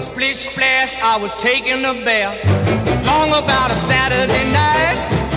Splish splash, I was taking a bath. Long about a Saturday night.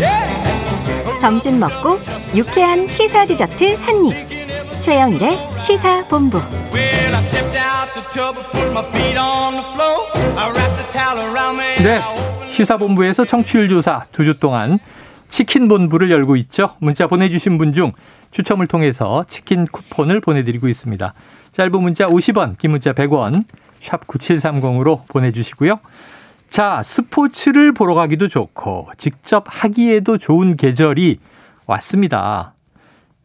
Yeah. 점심 먹고 유쾌한 시사 디저트 한 입. 최영일의 시사 본부. Well, I stepped out the tub and put my feet on the floor. I wrapped the towel around me. 네. 시사본부에서 청취율 조사 두 주 동안 치킨 본부를 열고 있죠. 문자 보내주신 분 중 추첨을 통해서 치킨 쿠폰을 보내드리고 있습니다. 짧은 문자 50원, 긴 문자 100원, 샵 9730으로 보내주시고요. 자, 스포츠를 보러 가기도 좋고 직접 하기에도 좋은 계절이 왔습니다.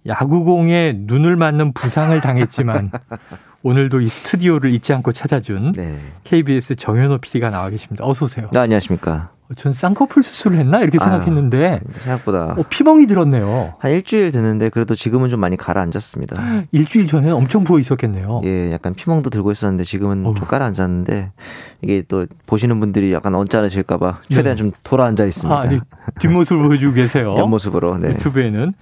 야구공에 눈을 맞는 부상을 당했지만 오늘도 이 스튜디오를 잊지 않고 찾아준 네. KBS 정현호 PD가 나와 계십니다. 어서 오세요. 네, 안녕하십니까. 전 쌍꺼풀 수술을 했나 이렇게 아. 생각했는데 생각보다 어, 피멍이 들었네요. 한 일주일 됐는데 그래도 지금은 좀 많이 가라앉았습니다. 일주일 전에 엄청 부어 있었겠네요. 예, 약간 피멍도 들고 있었는데 지금은 어휴. 좀 가라앉았는데 이게 또 보시는 분들이 약간 언짢으실까봐 최대한 네. 좀 돌아앉아 있습니다. 아, 아니, 뒷모습을 보여주고 계세요. 옆모습으로. 네. 유튜브에는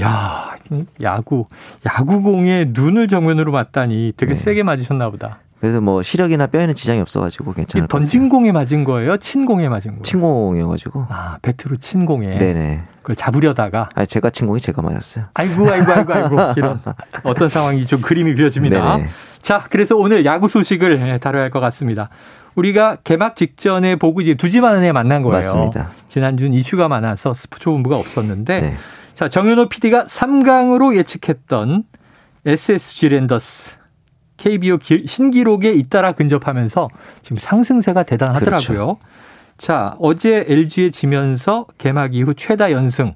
야 야구 야구공에 눈을 정면으로 맞다니 되게 네. 세게 맞으셨나 보다. 그래서 뭐 시력이나 뼈에는 지장이 없어가지고 것 던진. 공에 맞은 거예요? 친 공에 맞은 거예요? 침공이어가지고. 아 배트로 친 공에 네네. 그걸 잡으려다가 아니 제가 침공이 제가 맞았어요. 아이고 아이고 아이고 아이고 이런 어떤 상황이 좀 그림이 그려집니다. 네네. 자, 그래서 오늘 야구 소식을 예, 다뤄야 할 것 같습니다. 우리가 개막 직전에 보고 이제 두주 만에 만난 거예요. 맞습니다. 지난주는 이슈가 많아서 스포츠 본부가 없었는데 네. 자, 정현호 PD가 3강으로 예측했던 SSG 랜더스 KBO 기- 신기록에 잇따라 근접하면서 지금 상승세가 대단하더라고요. 그렇죠. 자, 어제 LG에 지면서 개막 이후 최다 연승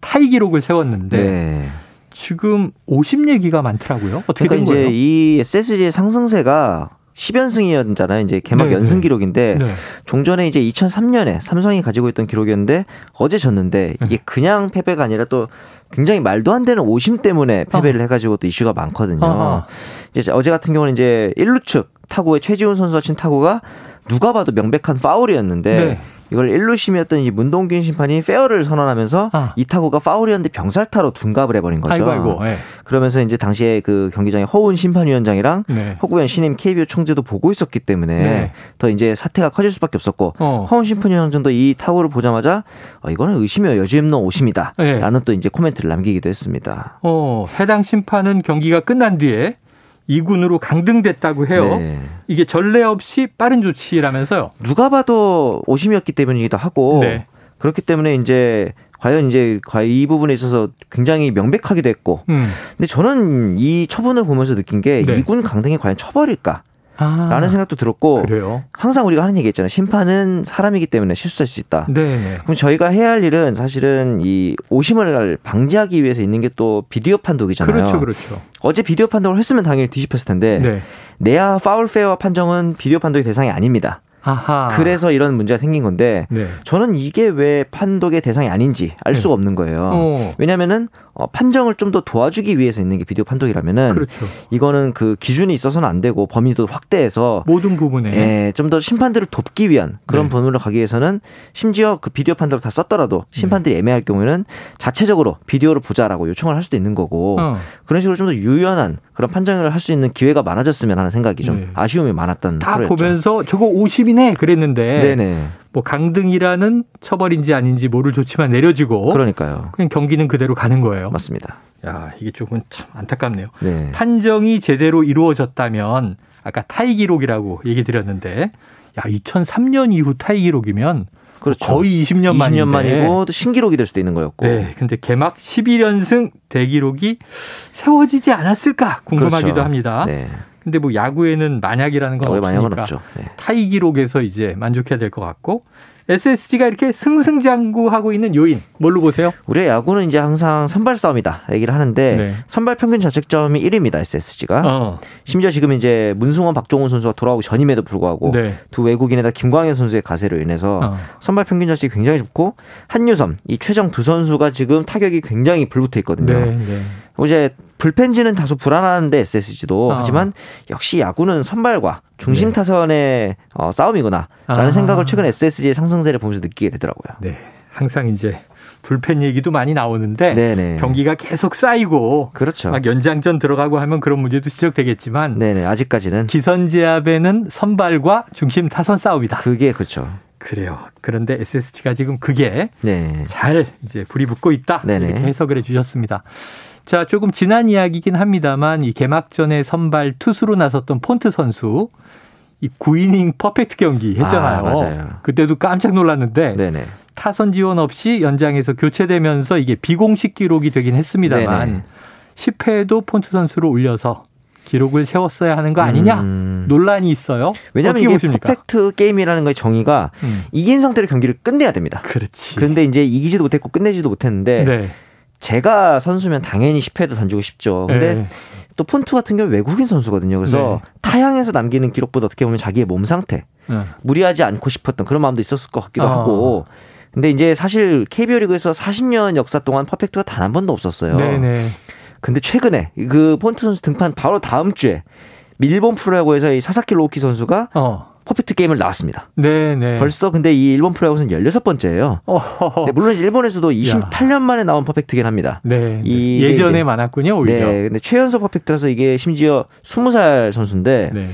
타이 기록을 세웠는데 네. 지금 50 얘기가 많더라고요. 어떻게 그러니까 된 이제 거예요? 이 SSG의 상승세가 10연승이었잖아요. 이제 개막 네, 연승 네. 기록인데 네. 종전에 이제 2003년에 삼성이 가지고 있던 기록이었는데 어제 졌는데 네. 이게 그냥 패배가 아니라 또 굉장히 말도 안 되는 오심 때문에 패배를 해가지고 또 이슈가 많거든요. 어허. 이제 어제 같은 경우는 이제 1루 측 타구에 최지훈 선수가 친 타구가 누가 봐도 명백한 파울이었는데 네. 이걸 1루심이었던 이 문동균 심판이 페어를 선언하면서 아. 이 타구가 파울이었는데 병살타로 둔갑을 해버린 거죠. 아이고 아이고. 예. 그러면서 이제 당시에 그 경기장에 허운 심판위원장이랑 네. 허구현 신임 KBO 총재도 보고 있었기 때문에 네. 더 이제 사태가 커질 수밖에 없었고 어. 허운 심판위원장도 이 타구를 보자마자 어, 이거는 의심이요 여지 없는 오심이다. 네. 라는 또 이제 코멘트를 남기기도 했습니다. 어, 해당 심판은 경기가 끝난 뒤에 2군으로 강등됐다고 해요. 네. 이게 전례 없이 빠른 조치라면서요. 누가 봐도 오심이었기 때문이기도 하고 네. 그렇기 때문에 이제 과연 이제 과연 이 부분에 있어서 굉장히 명백하기도 했고 음. 근데 저는 이 처분을 보면서 느낀 게 네. 이군 강등이 과연 처벌일까? 아, 라는 생각도 들었고 그래요. 항상 우리가 하는 얘기 있잖아요. 심판은 사람이기 때문에 실수할 수 있다. 네, 네. 그럼 저희가 해야 할 일은 사실은 이 오심을 방지하기 위해서 있는 게 또 비디오 판독이잖아요. 그렇죠, 그렇죠. 어제 비디오 판독을 했으면 당연히 뒤집혔을 텐데 네. 내야 파울 페어 판정은 비디오 판독의 대상이 아닙니다. 아하. 그래서 이런 문제가 생긴 건데 네. 저는 이게 왜 판독의 대상이 아닌지 알 수가 없는 거예요. 어. 왜냐면은 어, 판정을 좀 더 도와주기 위해서 있는 게 비디오 판독이라면은 그렇죠. 이거는 그 기준이 있어서는 안 되고 범위도 확대해서 모든 부분에 예, 좀 더 심판들을 돕기 위한 그런 네. 번호를 가기 위해서는 심지어 그 비디오 판독을 다 썼더라도 심판들이 네. 애매할 경우에는 자체적으로 비디오를 보자라고 요청을 할 수도 있는 거고 어. 그런 식으로 좀 더 유연한 그런 판정을 할 수 있는 기회가 많아졌으면 하는 생각이 좀 네. 아쉬움이 많았던 다. 보면서 저거 50이네 그랬는데 네네 뭐 강등이라는 처벌인지 아닌지 모를 조치만 내려지고 그러니까요 그냥 경기는 그대로 가는 거예요. 맞습니다. 야, 이게 조금 참 안타깝네요. 네. 판정이 제대로 이루어졌다면 아까 타이 기록이라고 얘기 드렸는데 야 2003년 이후 타이 기록이면 그렇죠. 거의 20년 20년 만인데. 만이고 또 신기록이 될 수도 있는 거였고. 네, 근데 개막 11연승 대기록이 세워지지 않았을까 궁금하기도 그렇죠. 합니다. 네. 근데 뭐 야구에는 만약이라는 건 야구에 없으니까 없죠. 네. 타이 기록에서 이제 만족해야 될 것 같고 SSG가 이렇게 승승장구하고 있는 요인 뭘로 보세요? 우리의 야구는 이제 항상 선발 싸움이다 얘기를 하는데 네. 선발 평균 자책점이 1위입니다 SSG가. 어, 심지어 지금 이제 문승원, 박종훈 선수가 돌아오기 전임에도 불구하고 네. 두 외국인에다 김광현 선수의 가세로 인해서 어. 선발 평균 자책이 굉장히 좋고 한유섬, 이 최정 두 선수가 지금 타격이 굉장히 불붙어 있거든요. 네, 네. 이제 불펜지는 다소 불안한데 SSG도 아. 하지만 역시 야구는 선발과 중심 네. 타선의 어, 싸움이구나라는 아. 생각을 최근 SSG의 상승세를 보면서 느끼게 되더라고요. 네. 항상 이제 불펜 얘기도 많이 나오는데 네네. 경기가 계속 쌓이고 그렇죠. 막 연장전 들어가고 하면 그런 문제도 지적되겠지만 네네. 아직까지는 기선제압에는 선발과 중심 타선 싸움이다. 그게 그렇죠. 그래요. 그런데 SSG가 지금 그게 네. 잘 이제 불이 붙고 있다. 네네. 이렇게 해석을 해 주셨습니다. 자, 조금 지난 이야기긴 합니다만 이 개막전에 선발 투수로 나섰던 폰트 선수 이 9이닝 퍼펙트 경기 했잖아요. 아, 맞아요. 그때도 깜짝 놀랐는데 네네. 타선 지원 없이 연장에서 교체되면서 이게 비공식 기록이 되긴 했습니다만 네네. 10회에도 폰트 선수로 올려서 기록을 세웠어야 하는 거 아니냐 음. 논란이 있어요. 왜냐하면 이게 보십니까? 퍼펙트 게임이라는 거의 정의가 음, 이긴 상태로 경기를 끝내야 됩니다. 그렇지. 그런데 이제 이기지도 못했고 끝내지도 못했는데 네. 제가 선수면 당연히 10회도 던지고 싶죠. 근데 네. 또 폰트 같은 경우는 외국인 선수거든요. 그래서 네. 타향에서 남기는 기록보다 어떻게 보면 자기의 몸 상태, 네. 무리하지 않고 싶었던 그런 마음도 있었을 것 같기도 어. 하고. 근데 이제 사실 KBO 리그에서 40년 역사 동안 퍼펙트가 단 한 번도 없었어요. 네네. 근데 최근에 그 폰트 선수 등판 바로 다음 주에 일본 프로야구에서 이 사사키 로키 선수가 어. 퍼펙트 게임을 나왔습니다. 네 네. 벌써 근데 이 일본 프로야구는 16번째예요. 어허허. 네, 물론 일본에서도 28년 만에 나온 퍼펙트이긴 합니다. 네. 이- 예전에 이제- 많았군요, 오히려. 네, 근데 최연소 퍼펙트라서 이게 심지어 20살 선수인데 네.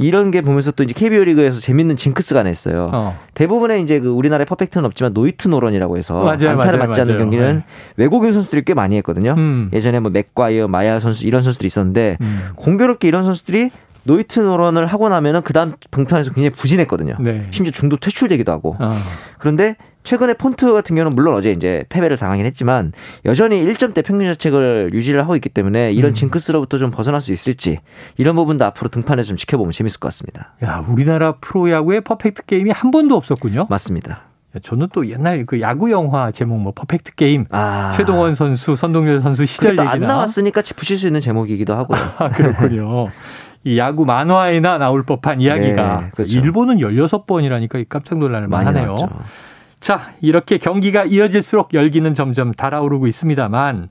이런 게 보면서 또 이제 KBO 리그에서 재밌는 징크스가 있어요. 어. 대부분의 이제 그 우리나라의 퍼펙트는 없지만 노히트 노런이라고 해서 맞아요, 안타를 맞아요, 맞지 않는. 경기는 네. 외국인 선수들이 꽤 많이 했거든요. 음. 예전에 뭐 맥과이어, 마야 선수 이런 선수들이 있었는데 음. 공교롭게 이런 선수들이 노히트 노런을 하고 나면은 그다음 등판에서 굉장히 부진했거든요. 네. 심지어 중도 퇴출되기도 하고. 어. 그런데 최근에 폰트 같은 경우는 물론 어제 이제 패배를 당하긴 했지만 여전히 1점대 평균 자책을 유지를 하고 있기 때문에 이런 음. 징크스로부터 좀 벗어날 수 있을지 이런 부분도 앞으로 등판에서 좀 지켜보면 재밌을 것 같습니다. 야, 우리나라 프로야구에 퍼펙트 게임이 한 번도 없었군요. 맞습니다. 야, 저는 또 옛날 그 야구 영화 제목 뭐 퍼펙트 게임 아 최동원 선수, 선동열 선수 시절 얘기나 안 나왔으니까 짚으실 수 있는 제목이기도 하고요. 아, 그렇군요. 이 야구 만화에나 나올 법한 이야기가 네, 그렇죠. 일본은 16번이라니까 깜짝 놀랄 만하네요. 자, 이렇게 경기가 이어질수록 열기는 점점 달아오르고 있습니다만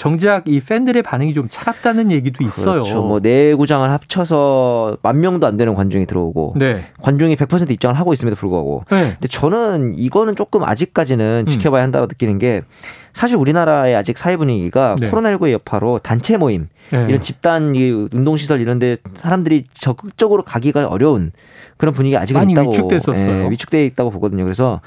정작 이 팬들의 반응이 좀 차갑다는 얘기도 있어요. 그렇죠. 뭐 내구장을 합쳐서 만 명도 안 되는 관중이 들어오고 네. 관중이 100% 입장을 하고 있음에도 불구하고 네. 근데 저는 이거는 조금 아직까지는 음. 지켜봐야 한다고 느끼는 게 사실 우리나라의 아직 사회 분위기가 네. 코로나19의 여파로 단체 모임 네. 이런 집단 이 운동시설 이런 데 사람들이 적극적으로 가기가 어려운 그런 분위기가 아직은 많이 있다고 위축됐었어요. 예, 위축돼 있다고 보거든요. 그래서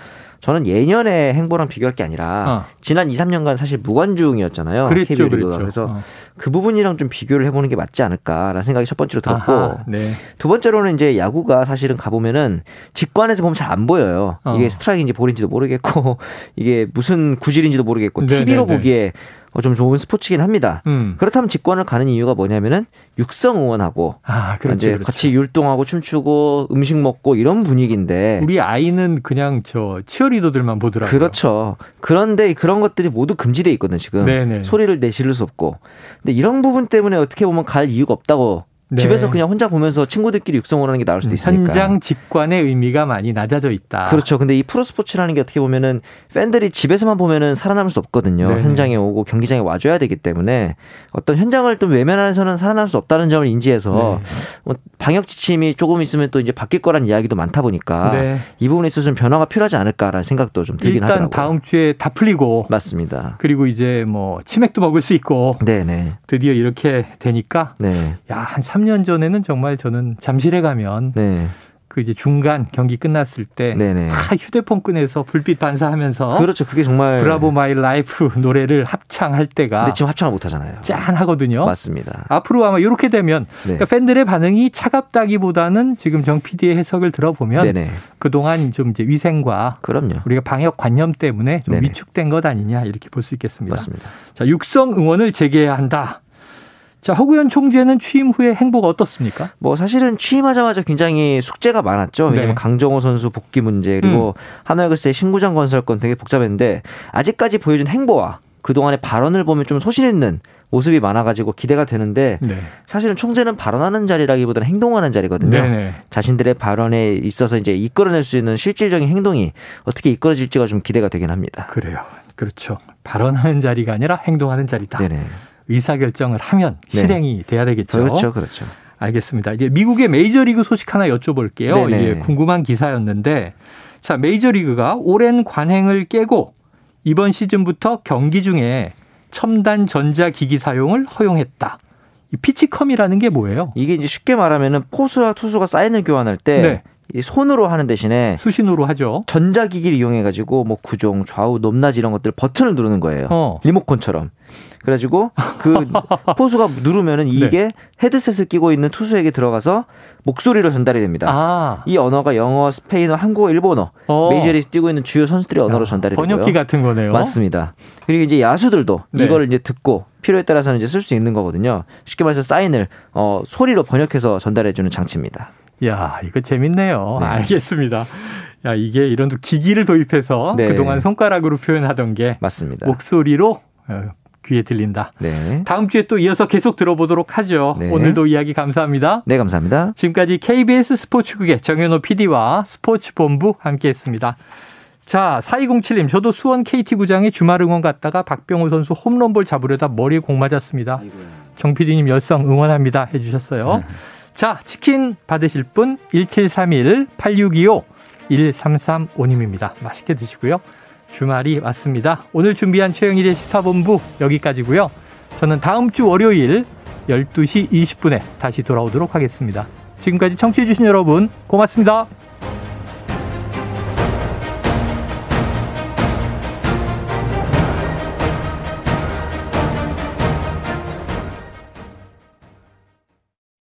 저는 예년의 행보랑 비교할 게 아니라 어. 지난 2, 3년간 사실 무관중이었잖아요. 그랬죠, KBO 리그가. 그랬죠. 그래서 어. 그 부분이랑 좀 비교를 해보는 게 맞지 않을까라는 생각이 첫 번째로 들었고 아하, 네. 두 번째로는 이제 야구가 사실은 가보면은 직관에서 보면 잘 안 보여요. 어. 이게 스트라이크인지 볼인지도 모르겠고 이게 무슨 구질인지도 모르겠고 네, TV로 네, 네. 보기에 어, 좀 좋은 스포츠긴 합니다. 음. 그렇다면 직관을 가는 이유가 뭐냐면은 육성 응원하고 아, 그렇죠. 이제 그렇죠. 같이 율동하고 춤추고 음식 먹고 이런 분위기인데 우리 아이는 그냥 저 치어리더들만 보더라고요. 그렇죠. 그런데 그런 것들이 모두 금지돼 있거든 지금 네네. 소리를 내실을 수 없고. 근데 이런 부분 때문에 어떻게 보면 갈 이유가 없다고 네. 집에서 그냥 혼자 보면서 친구들끼리 육성을 하는 게 나을 수도 있으니까. 현장 직관의 의미가 많이 낮아져 있다. 그렇죠. 근데 이 프로스포츠라는 게 어떻게 보면은 팬들이 집에서만 보면은 살아남을 수 없거든요. 네네. 현장에 오고 경기장에 와줘야 되기 때문에 어떤 현장을 좀 외면하면서는 살아남을 수 없다는 점을 인지해서 네. 뭐 방역 지침이 조금 있으면 또 이제 바뀔 거란 이야기도 많다 보니까 네. 이 부분에 있어서 좀 변화가 필요하지 않을까라는 생각도 좀 들긴 일단 하더라고요. 다음 주에 다 풀리고 맞습니다. 그리고 이제 뭐 치맥도 먹을 수 있고 네네. 드디어 이렇게 되니까 네. 야, 한 3년 전에는 정말 저는 잠실에 가면 네. 그 이제 중간 경기 끝났을 때다 네네. 휴대폰 꺼내서 불빛 반사하면서 그렇죠. 그게 정말 브라보 마이 라이프 노래를 합창할 때가 근데 지금 합창을 못 하잖아요. 짠하거든요. 맞습니다. 앞으로 아마 이렇게 되면 네. 그러니까 팬들의 반응이 차갑다기보다는 지금 정 PD의 해석을 들어보면 네네. 그동안 좀 이제 위생과 그럼요. 우리가 방역 관념 때문에 좀 네네. 위축된 것 아니냐 이렇게 볼 수 있겠습니다. 맞습니다. 자, 육성 응원을 재개해야 한다. 자, 허구현 총재는 취임 후에 행보가 어떻습니까? 뭐 사실은 취임하자마자 굉장히 숙제가 많았죠. 왜냐면 네. 음. 강정호 선수 복귀 문제 그리고 한화글스의 신구장 건설 건 되게 복잡했는데 아직까지 보여준 행보와 그동안의 발언을 보면 좀 소신 있는 모습이 많아가지고 기대가 되는데 네. 사실은 총재는 발언하는 자리라기보다는 행동하는 자리거든요. 네네. 자신들의 발언에 있어서 이제 이끌어낼 수 있는 실질적인 행동이 어떻게 이끌어질지가 좀 기대가 되긴 합니다. 그래요. 그렇죠. 발언하는 자리가 아니라 행동하는 자리다. 네네. 의사결정을 하면 네. 실행이 돼야 되겠죠. 그렇죠, 그렇죠. 알겠습니다. 이제 미국의 메이저리그 소식 하나 여쭤볼게요. 네네. 궁금한 기사였는데 자, 메이저리그가 오랜 관행을 깨고 이번 시즌부터 경기 중에 첨단 전자기기 사용을 허용했다. 이 피치컴이라는 게 뭐예요? 이게 이제 쉽게 말하면은 포수와 투수가 사인을 교환할 때 네. 이 손으로 하는 대신에 수신호로 하죠. 전자기기를 이용해 가지고 뭐 구종, 좌우, 높낮이 이런 것들 버튼을 누르는 거예요. 어. 리모컨처럼. 그래가지고 그 포수가 누르면은 네. 이게 헤드셋을 끼고 있는 투수에게 들어가서 목소리로 전달이 됩니다. 아, 이 언어가 영어, 스페인어, 한국어, 일본어 어. 메이저리그 뛰고 있는 주요 선수들의 언어로 야, 전달이 되고요. 번역기 같은 거네요. 맞습니다. 그리고 이제 야수들도 네. 이거를 이제 듣고 필요에 따라서는 이제 쓸 수 있는 거거든요. 쉽게 말해서 사인을 어, 소리로 번역해서 전달해주는 장치입니다. 야, 이거 재밌네요. 네. 알겠습니다. 야, 이게 이런 기기를 도입해서 네. 그동안 손가락으로 표현하던 게 맞습니다. 목소리로 어, 귀에 들린다. 네. 다음 주에 또 이어서 계속 들어보도록 하죠. 네. 오늘도 이야기 감사합니다. 네, 감사합니다. 지금까지 KBS 스포츠국의 정현호 PD와 스포츠본부 함께했습니다. 자, 4207님, 저도 수원 KT구장에 주말 응원 갔다가 박병호 선수 홈런볼 잡으려다 머리에 공 맞았습니다. 정 PD님 열성 응원합니다. 해주셨어요. 자, 치킨 받으실 분 1731-8625-1335님입니다. 맛있게 드시고요. 주말이 왔습니다. 오늘 준비한 최영일의 시사본부 여기까지고요. 저는 다음 주 월요일 12시 20분에 다시 돌아오도록 하겠습니다. 지금까지 청취해주신 여러분 고맙습니다.